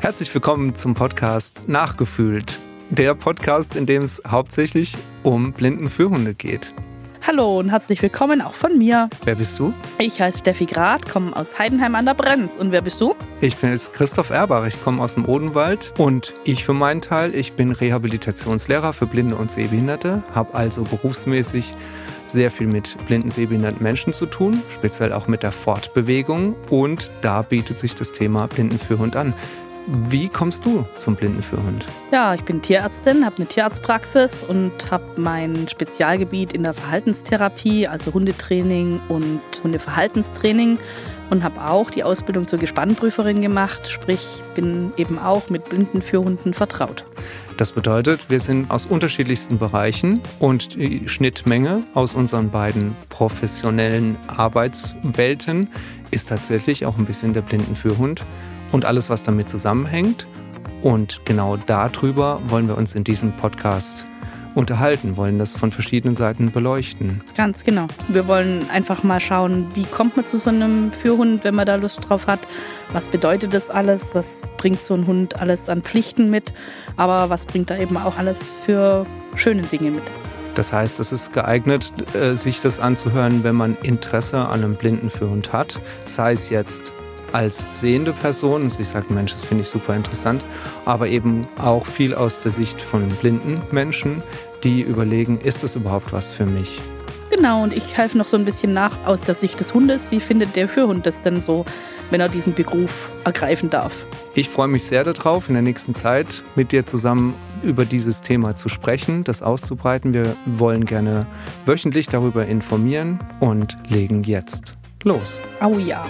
Herzlich willkommen zum Podcast Nachgefühlt. Der Podcast, in dem es hauptsächlich um Blindenführhunde geht. Hallo und herzlich willkommen auch von mir. Wer bist du? Ich heiße Steffi Grad, komme aus Heidenheim an der Brenz. Und wer bist du? Ich bin jetzt Christoph Erbach, ich komme aus dem Odenwald und ich für meinen Teil, ich bin Rehabilitationslehrer für Blinde und Sehbehinderte, habe also berufsmäßig sehr viel mit blinden, sehbehinderten Menschen zu tun, speziell auch mit der Fortbewegung und da bietet sich das Thema Blindenführhund an. Wie kommst du zum Blindenführhund? Ja, ich bin Tierärztin, habe eine Tierarztpraxis und habe mein Spezialgebiet in der Verhaltenstherapie, also Hundetraining und Hundeverhaltenstraining und habe auch die Ausbildung zur Gespannprüferin gemacht, sprich bin eben auch mit Blindenführhunden vertraut. Das bedeutet, wir sind aus unterschiedlichsten Bereichen und die Schnittmenge aus unseren beiden professionellen Arbeitswelten ist tatsächlich auch ein bisschen der Blindenführhund und alles, was damit zusammenhängt. Und genau darüber wollen wir uns in diesem Podcast unterhalten, wollen das von verschiedenen Seiten beleuchten. Ganz genau. Wir wollen einfach mal schauen, wie kommt man zu so einem Führhund, wenn man da Lust drauf hat. Was bedeutet das alles? Was bringt so ein Hund alles an Pflichten mit? Aber was bringt da eben auch alles für schöne Dinge mit? Das heißt, es ist geeignet, äh, sich das anzuhören, wenn man Interesse an einem blinden Führhund hat. Sei es jetzt als sehende Person und sich sagt, Mensch, das finde ich super interessant, aber eben auch viel aus der Sicht von blinden Menschen, die überlegen, ist das überhaupt was für mich? Genau, und ich helfe noch so ein bisschen nach aus der Sicht des Hundes. Wie findet der Führhund das denn so, wenn er diesen Beruf ergreifen darf? Ich freue mich sehr darauf, in der nächsten Zeit mit dir zusammen über dieses Thema zu sprechen, das auszubreiten. Wir wollen gerne wöchentlich darüber informieren und legen jetzt los. Oh ja.